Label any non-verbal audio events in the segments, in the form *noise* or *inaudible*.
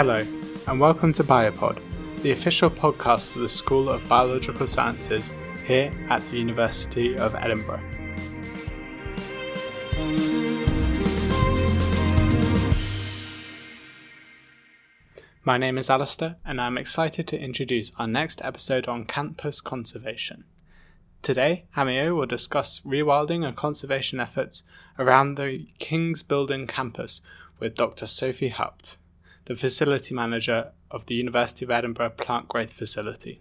Hello, and welcome to Biopod, the official podcast for the School of Biological Sciences here at the University of Edinburgh. My name is Alistair, and I'm excited to introduce our next episode on campus conservation. Today, Haomiao will discuss rewilding and conservation efforts around the King's Building campus with Dr. Sophie Haupt, the facility manager of the University of Edinburgh Plant Growth Facility.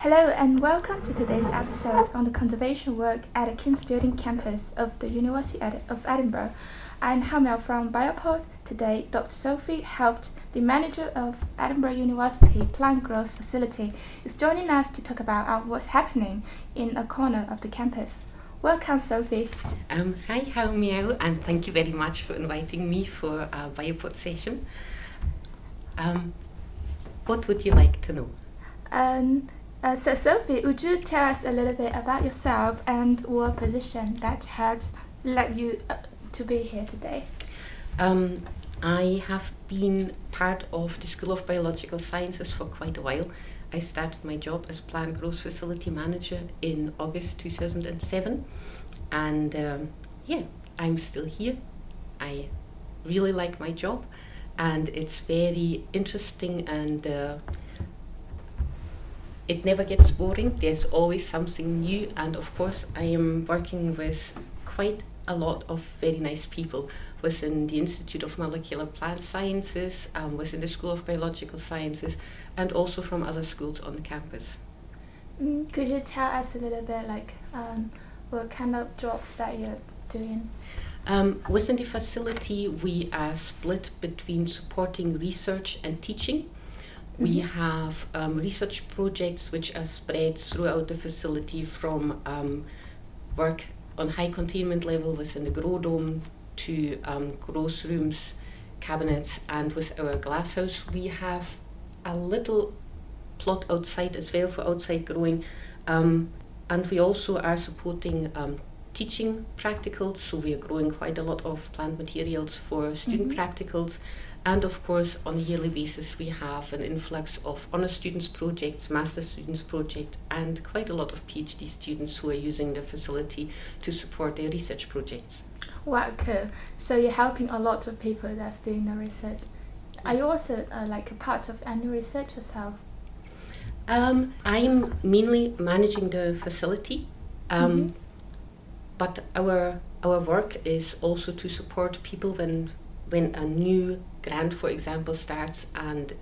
Hello and welcome to today's episode on the conservation work at the King's Building campus of the University of Edinburgh. I'm Haomiao from Biopod. Today, Dr. Sophie Haupt, the manager of Edinburgh University Plant Growth Facility, is joining us to talk about uh, what's happening in a corner of the campus. Welcome, Sophie. Um, hi, Haomiao, and thank you very much for inviting me for a Biopod session. Um, what would you like to know? Um, uh, so, Sophie, would you tell us a little bit about yourself and what position that has led you uh, to be here today? Um, I have been part of the School of Biological Sciences for quite a while. I started my job as plant growth facility manager in August 2007, and um, yeah, I'm still here. I really like my job, and it's very interesting and uh, it never gets boring. There's always something new, and of course, I am working with quite a lot of very nice people within the Institute of Molecular Plant Sciences, um, within the School of Biological Sciences, and also from other schools on the campus. Mm, could you tell us a little bit like um, what kind of jobs that you're doing? Um, within the facility, we are split between supporting research and teaching. Mm-hmm. We have um, research projects which are spread throughout the facility from um, work on high containment level within the grow dome to um, growth rooms, cabinets, and with our glasshouse, we have a little plot outside as well for outside growing. Um, and we also are supporting um, teaching practicals, so we are growing quite a lot of plant materials for student mm-hmm. practicals. And of course, on a yearly basis, we have an influx of honour students projects, master students projects, and quite a lot of PhD students who are using the facility to support their research projects. Wow, cool. So you're helping a lot of people that's doing the research. Are you also uh, like a part of any research yourself? Um, I'm mainly managing the facility, um, mm-hmm. But our our work is also to support people when when a new grant, for example, starts and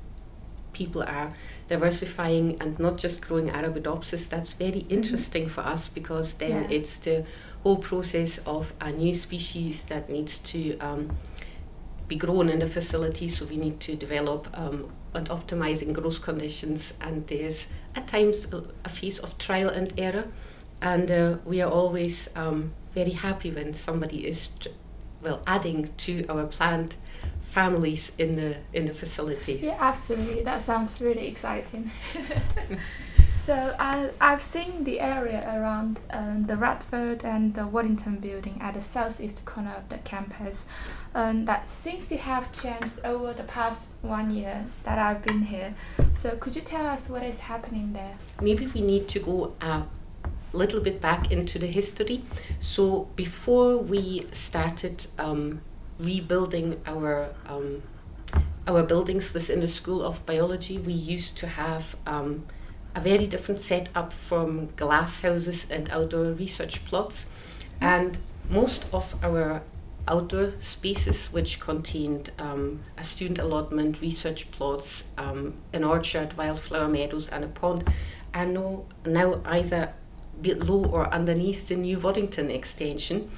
people are diversifying and not just growing Arabidopsis, that's very mm-hmm. interesting for us because then yeah. it's the whole process of a new species that needs to um, be grown in the facility. So we need to develop um, and optimizing growth conditions, and there's at times a phase of trial and error. And uh, we are always um, very happy when somebody is well adding to our plant families in the in the facility. Yeah, absolutely. That sounds really exciting. *laughs* so I I've seen the area around um, the Radford and the Waddington building at the southeast corner of the campus. Um, that seems to have changed over the past one year that I've been here. So could you tell us what is happening there? Maybe we need to go a little bit back into the history. So before we started um, rebuilding our um, our buildings within the School of Biology, we used to have um, a very different setup from glass houses and outdoor research plots. And most of our outdoor spaces, which contained um, a student allotment, research plots, um, an orchard, wildflower meadows, and a pond, are now, now either below or underneath the new Waddington extension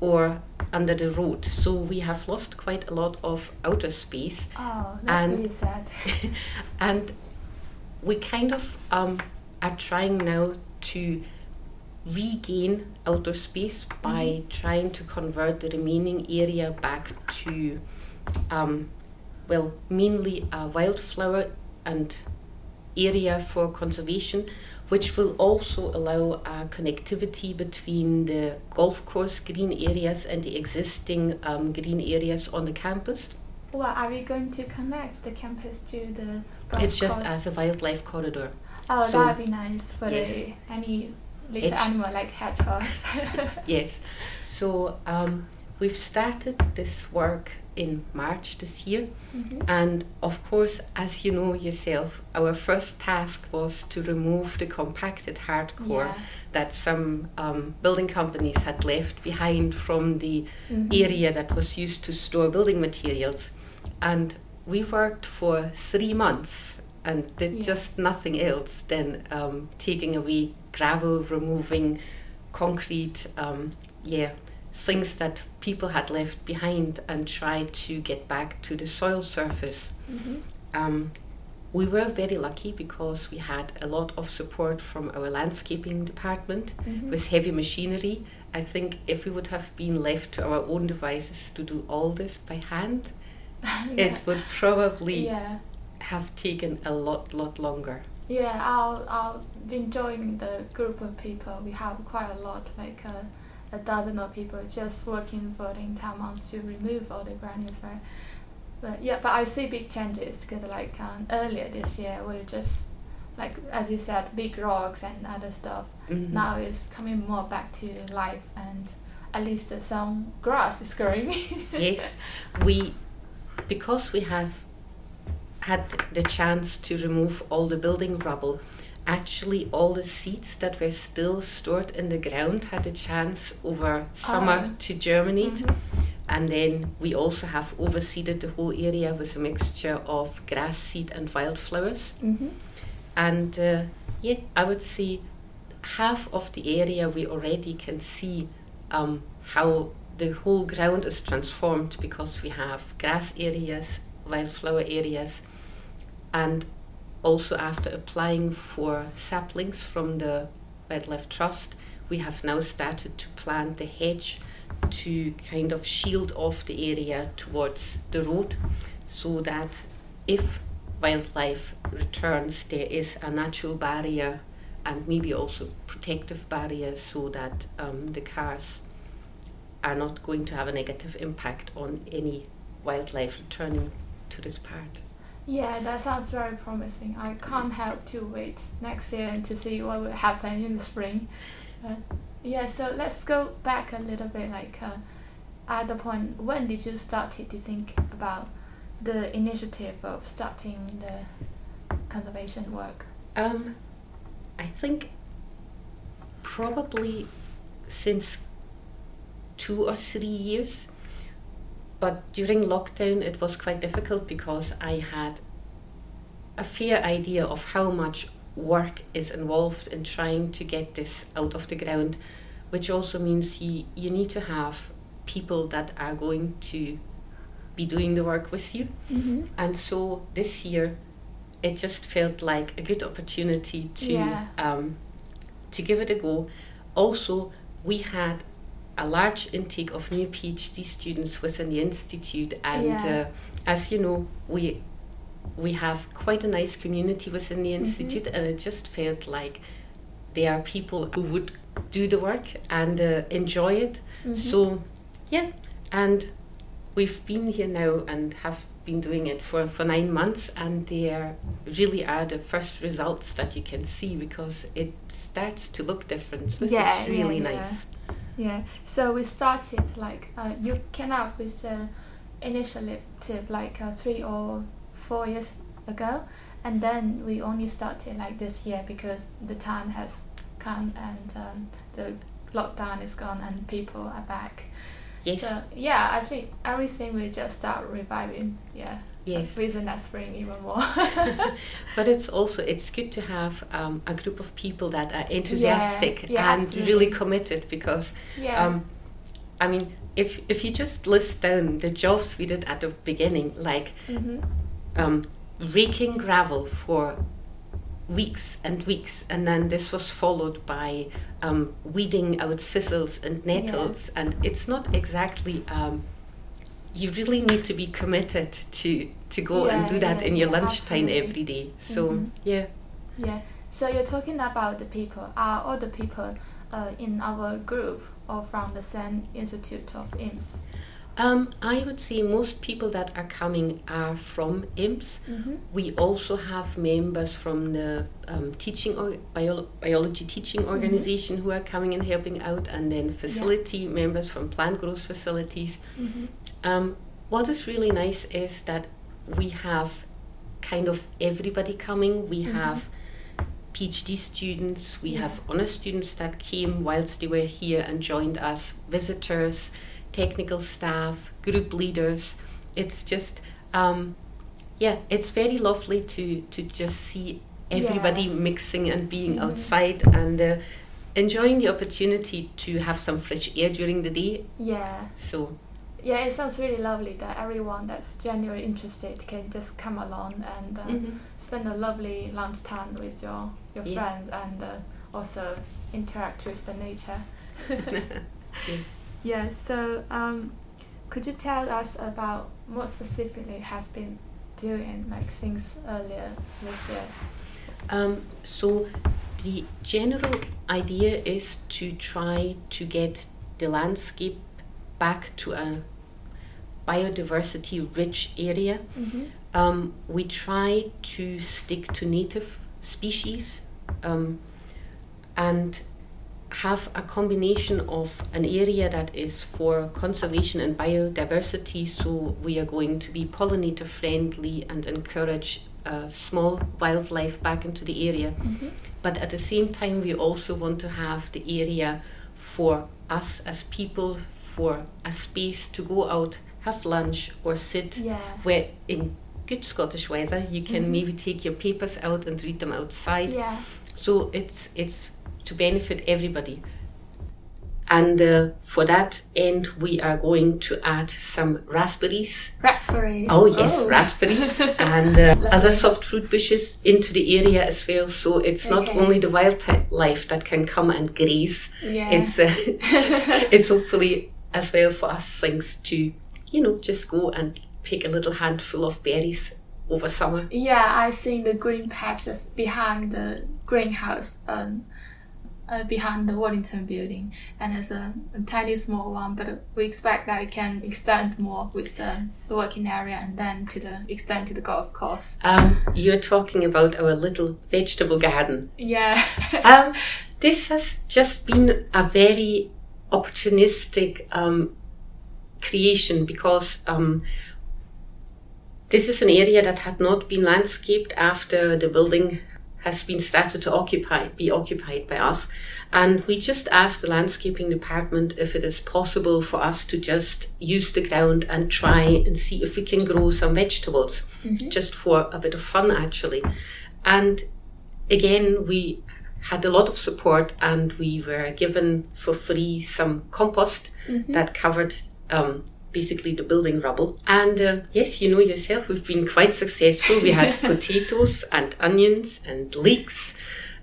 or under the road. So we have lost quite a lot of outer space. Oh, that's and, really sad. *laughs* and we kind of um, are trying now to regain outdoor space by mm-hmm. trying to convert the remaining area back to, um, well, mainly a wildflower and area for conservation, which will also allow uh, connectivity between the golf course green areas and the existing um, green areas on the campus. Well, are we going to connect the campus to the golf it's just course? as a wildlife corridor. Oh, so- that'd be nice for Yes. the any little animal like hedgehogs. *laughs* Yes. So um, we've started this work in March this year. Mhm. And of course, as you know yourself, our first task was to remove the compacted hardcore Yeah. that some um, building companies had left behind from the Mhm. area that was used to store building materials. And we worked for three months and did Yeah. just nothing else than um, taking away gravel, removing concrete, um, yeah, things that people had left behind and tried to get back to the soil surface. Mhm. Um, we were very lucky because we had a lot of support from our landscaping department Mhm. with heavy machinery. I think if we would have been left to our own devices to do all this by hand, *laughs* yeah. it would probably yeah. have taken a lot, lot longer. Yeah, I'll I'll be joining the group of people. We have quite a lot, like a, a dozen of people just working for the entire month to remove all the granules, right? But yeah, but I see big changes because like um, earlier this year we were just like as you said, big rocks and other stuff. Mhm. Now it's coming more back to life, and at least some grass is growing. *laughs* yes, we because we have had the chance to remove all the building rubble. Actually, all the seeds that were still stored in the ground had a chance over summer Oh. to germinate. Mhm. And then we also have overseeded the whole area with a mixture of grass seed and wildflowers. Mhm. And uh, yeah, I would say half of the area we already can see um, how the whole ground is transformed because we have grass areas, wildflower areas, and also after applying for saplings from the Wildlife Trust, we have now started to plant the hedge to kind of shield off the area towards the road so that if wildlife returns, there is a natural barrier and maybe also protective barrier so that um, the cars are not going to have a negative impact on any wildlife returning to this part. Yeah, that sounds very promising. I can't help to wait next year and to see what will happen in the spring. Uh, yeah, so let's go back a little bit. Like uh, at the point, when did you start to think about the initiative of starting the conservation work? Um, I think probably since two or three years. But during lockdown, it was quite difficult because I had a fair idea of how much work is involved in trying to get this out of the ground, which also means you, you need to have people that are going to be doing the work with you. Mm-hmm. And so this year, it just felt like a good opportunity to Yeah. um, to give it a go. Also, we had a large intake of new PhD students within the institute, and Yeah. uh, as you know, we we have quite a nice community within the Mhm. institute, and it just felt like there are people who would do the work and uh, enjoy it. Mm-hmm. So, yeah, and we've been here now and have been doing it for, for nine months, and there really are the first results that you can see because it starts to look different. This Yeah, is really yeah. nice. Yeah, so we started like uh, you came up with the initiative like uh, three or four years ago, and then we only started like this year because the time has come and um, the lockdown is gone and people are back. Yes, So yeah, I think everything will just start reviving. Yeah. yes. Within that spring even more. *laughs* But it's also it's good to have um, a group of people that are enthusiastic yeah, and absolutely. really committed because yeah. Um, I mean, if if you just list down the jobs we did at the beginning, like mm-hmm. um, raking gravel for weeks and weeks, and then this was followed by um, weeding out thistles and nettles, and it's not exactly. Um, you really need to be committed to to go and Yeah, do that yeah, in your lunchtime absolutely. every day. So Mhm. yeah, Yeah. So you're talking about the people. Are all the people uh, in our group or from the same institute of IMS? Um, I would say most people that are coming are from IMS. Mm-hmm. We also have members from the um, teaching or bio- biology teaching Mm-hmm. organization who are coming and helping out, and then facility members from plant growth facilities. Mm-hmm. Um, what is really nice is that we have kind of everybody coming. We Mhm. have PhD students, we Yeah. have honor students that came whilst they were here and joined us, visitors, technical staff, group leaders. It's just, um, yeah, it's very lovely to, to just see everybody Yeah. mixing and being Mhm. outside and uh, enjoying the opportunity to have some fresh air during the day. Yeah. So, Yeah, it sounds really lovely that everyone that's genuinely interested can just come along and uh, mhm. spend a lovely lunchtime with your, your Yeah. friends and uh, also interact with the nature. *laughs* *laughs* yes. Yeah, so um, could you tell us about what specifically has been doing like since earlier this year? Um, so the general idea is to try to get the landscape back to a biodiversity rich area. Mm-hmm. Um, we try to stick to native species um, and have a combination of an area that is for conservation and biodiversity. So we are going to be pollinator friendly and encourage uh, small wildlife back into the area. Mm-hmm. But at the same time, we also want to have the area for us as people, for a space to go out, have lunch, or sit Yeah. where in good Scottish weather you can Mhm. maybe take your papers out and read them outside. Yeah. So it's it's to benefit everybody. And uh, for that end, we are going to add some raspberries. Raspberries. Oh yes, raspberries, *laughs* and uh, other soft fruit bushes into the area as well. So it's not only the wildlife that can come and graze. Yeah. It's uh, *laughs* it's hopefully as well for us things to you know just go and pick a little handful of berries over summer. Yeah, I seen the green patches behind the greenhouse, um, uh, behind the Waddington building, and it's a, a tiny small one. But we expect that it can extend more with the working area, and then to the extend to the golf course. Um, you're talking about our little vegetable garden. Yeah. *laughs* Um, this has just been a very opportunistic um, creation because um, this is an area that had not been landscaped after the building has been started to occupy be occupied by us. And we just asked the landscaping department if it is possible for us to just use the ground and try and see if we can grow some vegetables. Just for a bit of fun actually. And again we had a lot of support and we were given for free some compost that covered um, basically the building rubble. And uh, yes, you know yourself, we've been quite successful. We had *laughs* potatoes and onions and leeks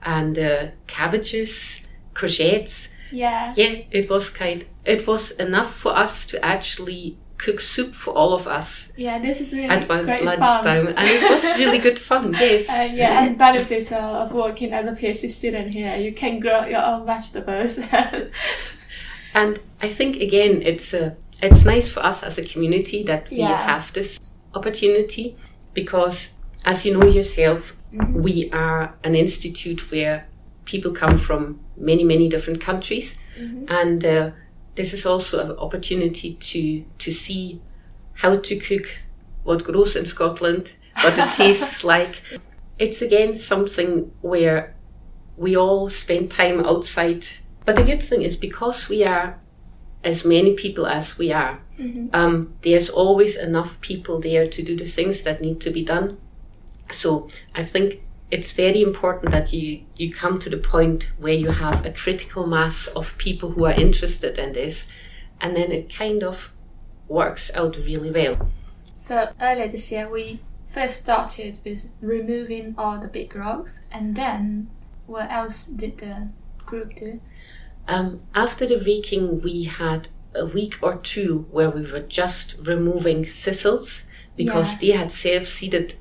and uh, cabbages, courgettes. yeah. Yeah, it was kind. It was enough for us to actually cook soup for all of us Yeah, this is really at great lunchtime, fun. and it was really good fun. *laughs* Yes. Uh, yeah, and benefits of working as a PhD student here. You can grow your own vegetables. *laughs* And I think again, it's uh, it's nice for us as a community that we Yeah. have this opportunity because, as you know yourself, Mm-hmm. we are an institute where people come from many many different countries, Mm-hmm. and uh, this is also an opportunity to to see how to cook what grows in Scotland, what it tastes *laughs* like. It's again something where we all spend time outside. But the good thing is because we are as many people as we are, um, there's always enough people there to do the things that need to be done. So I think it's very important that you, you come to the point where you have a critical mass of people who are interested in this, and then it kind of works out really well. So earlier this year, we first started with removing all the big rocks, and then what else did the group do? Um, after the raking, we had a week or two where we were just removing sissels because Yeah. they had self seeded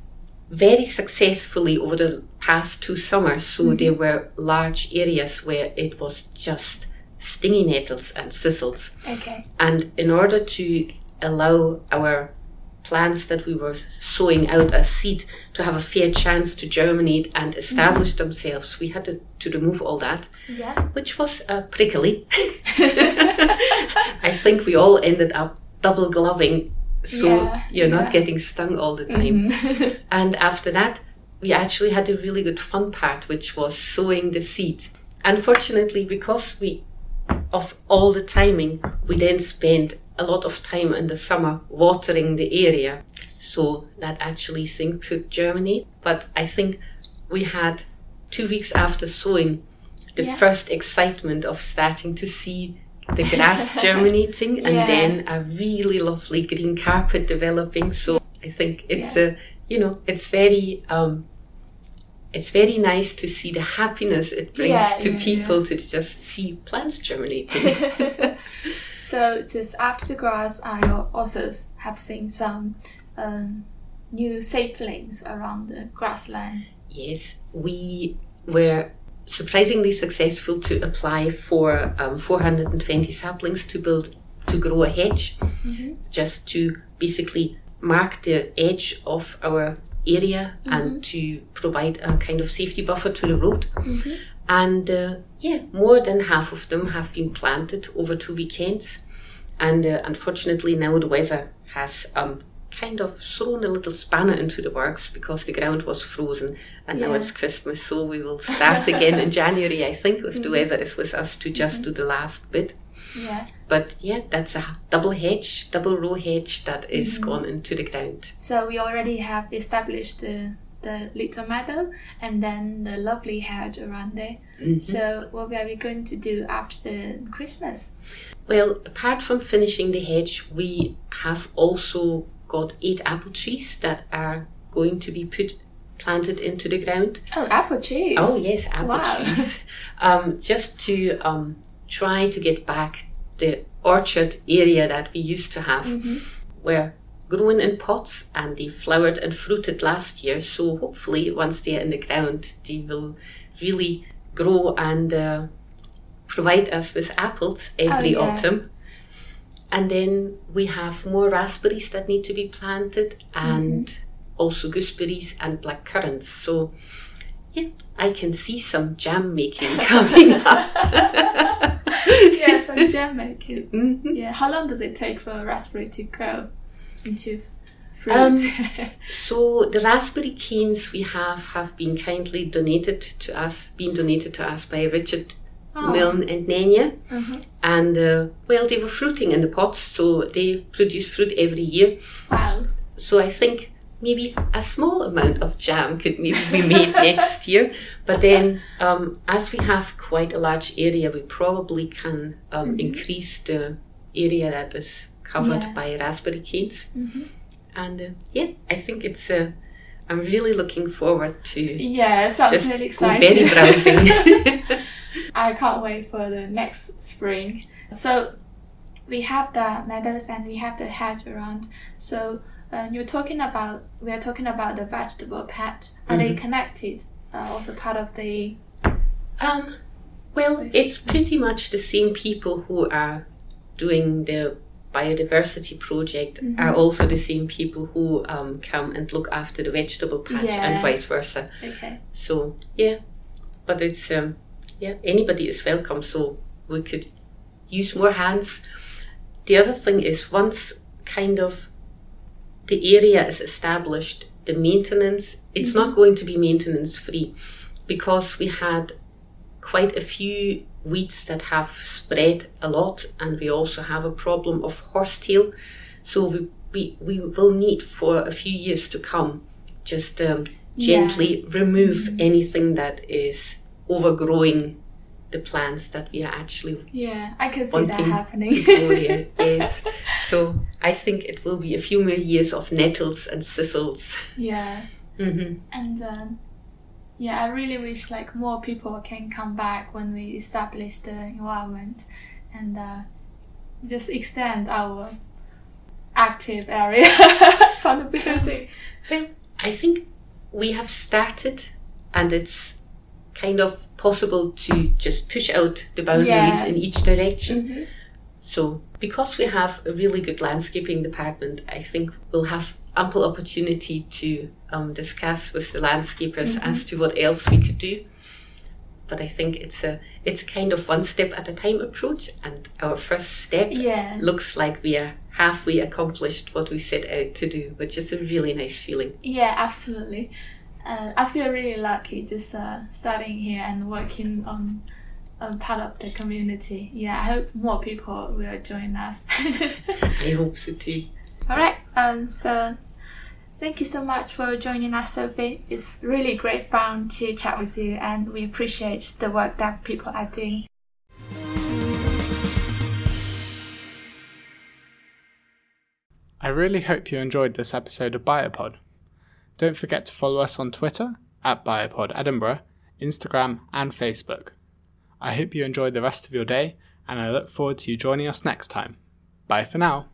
very successfully over the past two summers. So there were large areas where it was just stingy nettles and sissels. Okay. And in order to allow our plants that we were sowing out as seed to have a fair chance to germinate and establish themselves, we had to, to remove all that, Yeah. which was uh, prickly. *laughs* I think we all ended up double gloving so Yeah, you're not yeah. getting stung all the time. Mhm. *laughs* *laughs* And after that, we actually had a really good fun part, which was sowing the seeds. Unfortunately, because we of all the timing, we then spent a lot of time in the summer watering the area, so that actually thing could germinate. But I think we had two weeks after sowing the Yeah. first excitement of starting to see the grass *laughs* germinating and Yeah. then a really lovely green carpet developing. So I think it's a you know it's very um, it's very nice to see the happiness it brings Yeah, to yeah, people to just see plants germinating. *laughs* *laughs* so just after the grass, I al- also have seen some um, new saplings around the grassland. yes, we were surprisingly successful to apply for um, 420 saplings to build to grow a hedge, just to basically mark the edge of our area and to provide a kind of safety buffer to the road. And uh, yeah, more than half of them have been planted over two weekends. And uh, unfortunately, now the weather has um, kind of thrown a little spanner into the works because the ground was frozen and now it's Christmas. So we will start again in January, I think, if the weather is with us to just do the last bit. Yeah. But yeah, that's a double hedge, double row hedge that is gone into the ground. So we already have established the the little meadow and then the lovely hedge around there. So what are we going to do after Christmas? Well, apart from finishing the hedge, we have also got eight apple trees that are going to be put planted into the ground. Oh, apple trees. Oh yes, apple Wow. trees. *laughs* um, just to um, try to get back the orchard area that we used to have, were grown in pots and they flowered and fruited last year. So hopefully, once they're in the ground, they will really grow and uh, provide us with apples every Oh, yeah. autumn. And then we have more raspberries that need to be planted and Mm-hmm. also gooseberries and black currants. So, yeah, I can see some jam making *laughs* coming up. *laughs* yeah, some jam making. Mhm. Yeah, how long does it take for a raspberry to grow into fruit? Um, *laughs* So the raspberry canes we have have been kindly donated to us, been donated to us by Richard Oh. Milne and Nenya. Mhm. And uh, well, they were fruiting in the pots, so they produce fruit every year. wow. So I think maybe a small amount of jam could maybe be made *laughs* next year. But then, um, as we have quite a large area, we probably can um, increase the area that is covered Yeah. by raspberry canes. Mhm. And uh, yeah, I think it's. Uh, I'm really looking forward to Yeah, sounds really exciting. *laughs* *laughs* I can't wait for the next spring. So we have the meadows and we have the hedge around. So uh, you're talking about we are talking about the vegetable patch. Are they connected? Uh, also part of the Um, well, it's pretty much the same people who are doing the biodiversity project are also the same people who um, come and look after the vegetable patch Yeah. and vice versa. okay. So yeah, but it's um, yeah anybody is welcome. So we could use more hands. The other thing is once kind of the area is established, the maintenance it's not going to be maintenance free because we had quite a few weeds that have spread a lot, and we also have a problem of horsetail. So we we, we will need for a few years to come just um, gently remove anything that is overgrowing the plants that we are actually Yeah, I can see that happening. *laughs* yes. So I think it will be a few more years of nettles and thistles. yeah. hmm And um, yeah, I really wish like more people can come back when we establish the environment and uh, just extend our active area *laughs* from the building. Well, I think we have started, and it's kind of possible to just push out the boundaries Yeah. in each direction. Mm-hmm. So, because we have a really good landscaping department, I think we'll have ample opportunity to um, discuss with the landscapers as to what else we could do. But I think it's a it's kind of one step at a time approach, and our first step Yeah. looks like we are halfway accomplished what we set out to do, which is a really nice feeling. Yeah, absolutely. Uh, I feel really lucky just uh, starting here and working on um, part of the community. Yeah, I hope more people will join us. *laughs* I hope so too. All right. Um, so thank you so much for joining us, Sophie. It's really great fun to chat with you, and we appreciate the work that people are doing. I really hope you enjoyed this episode of Biopod. Don't forget to follow us on Twitter at Biopod Edinburgh, Instagram, and Facebook. I hope you enjoy the rest of your day, and I look forward to you joining us next time. Bye for now.